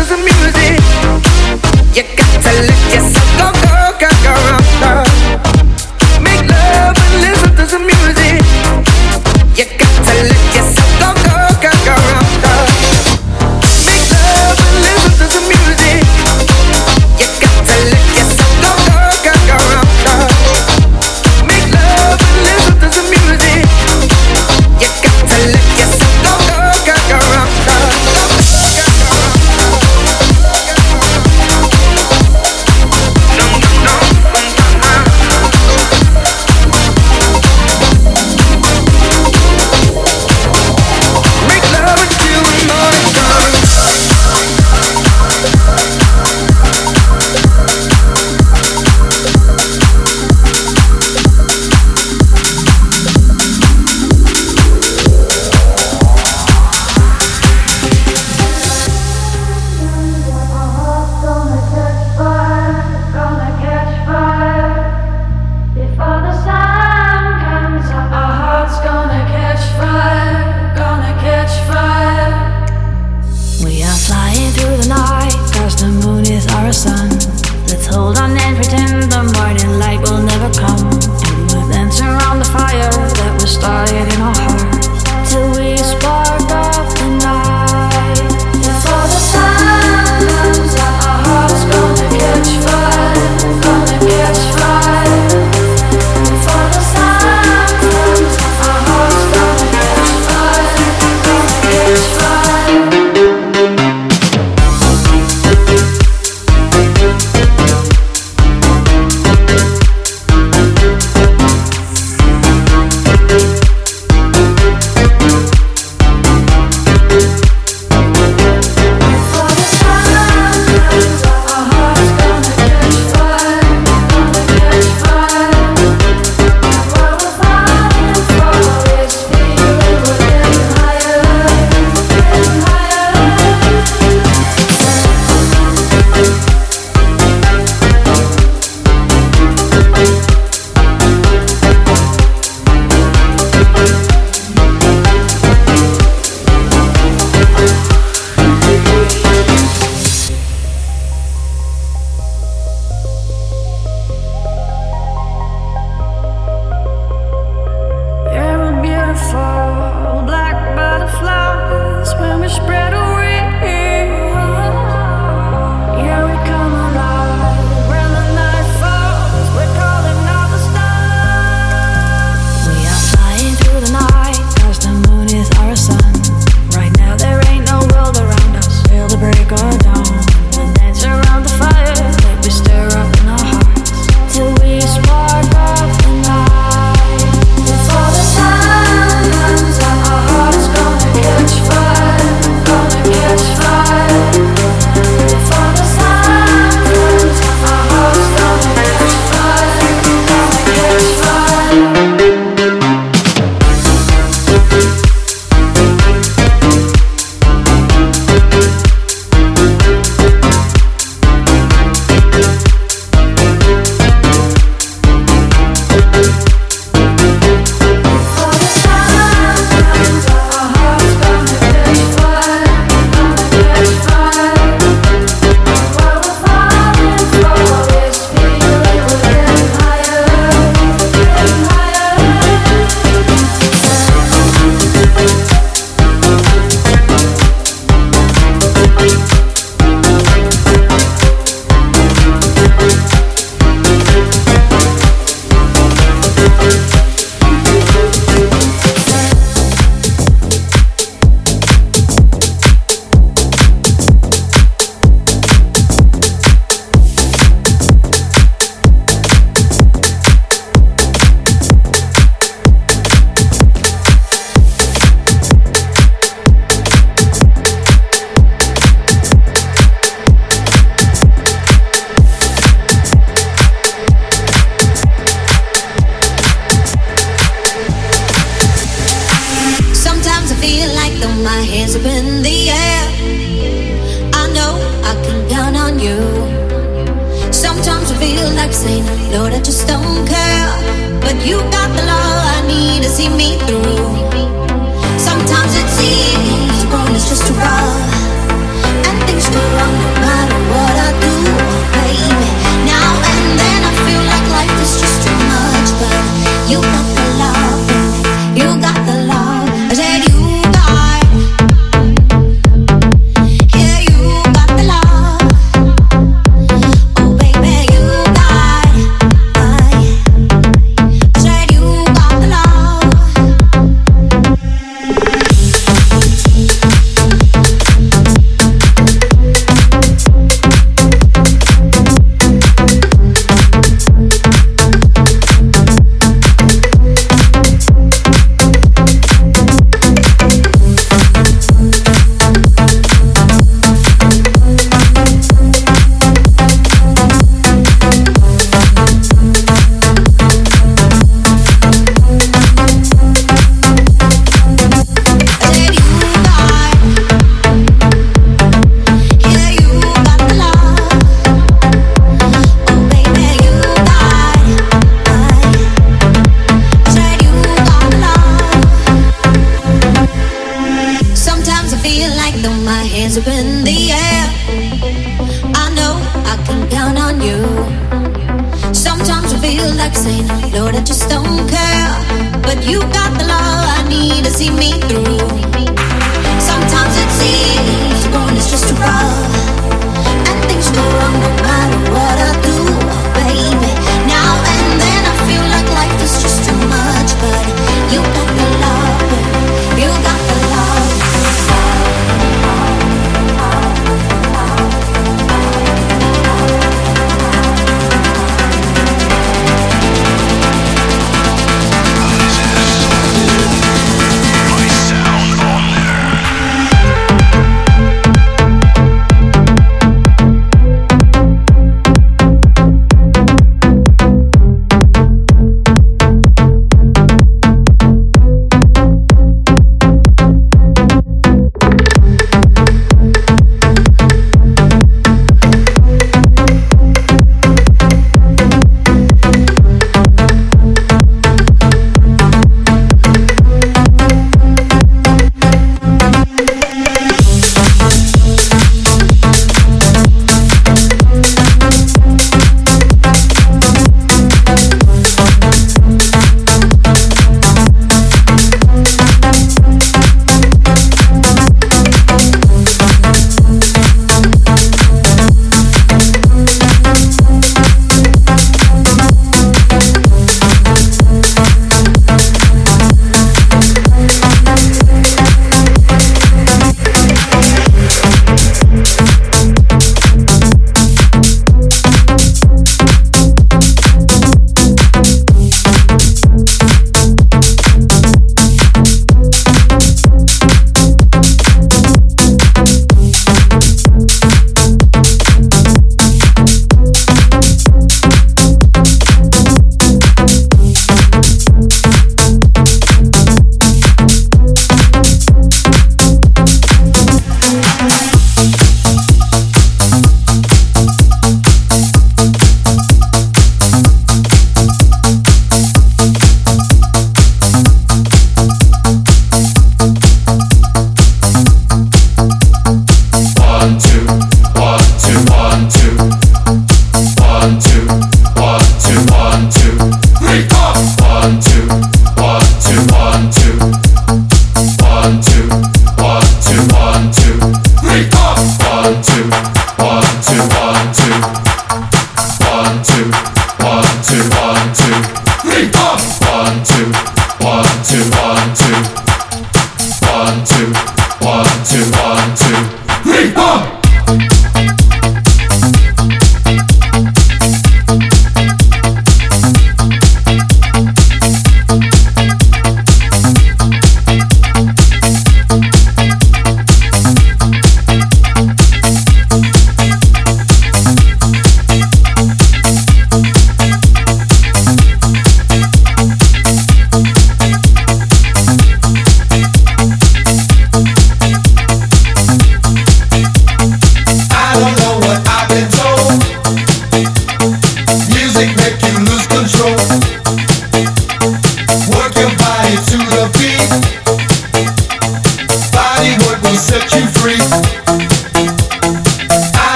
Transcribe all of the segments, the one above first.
to the music. You got to let yourself go, girl.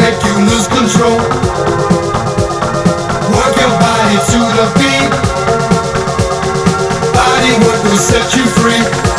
make you lose control. Work your body to the beat. Will set you free.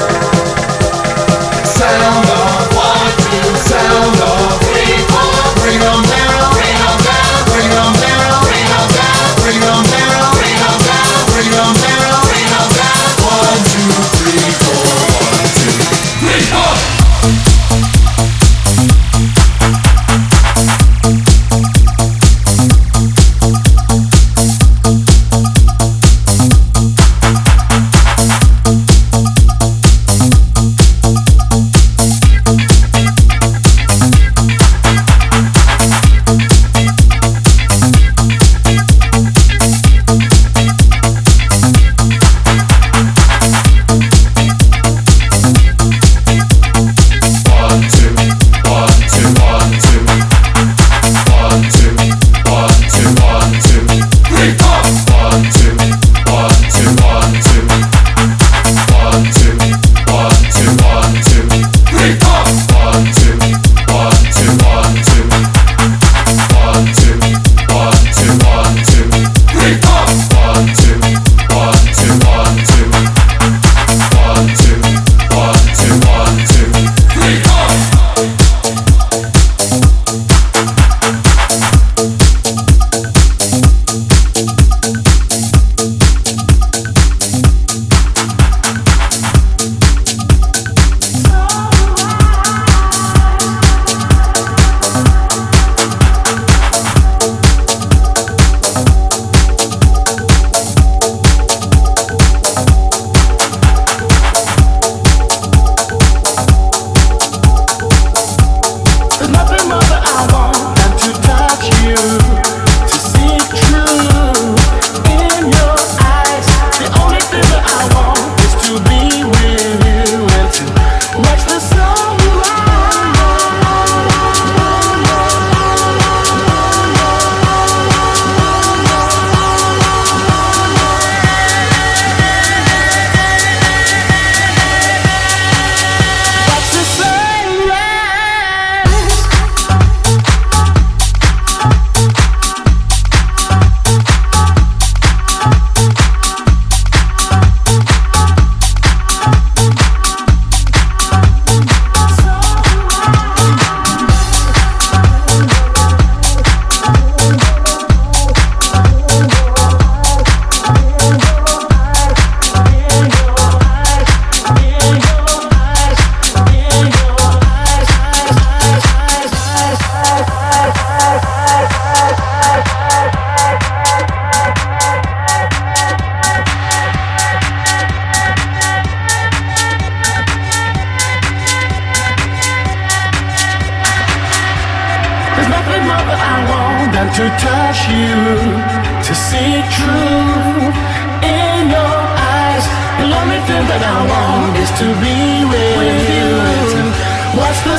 To touch you, to see truth in your eyes. The only thing that I want is to be with you. Watch the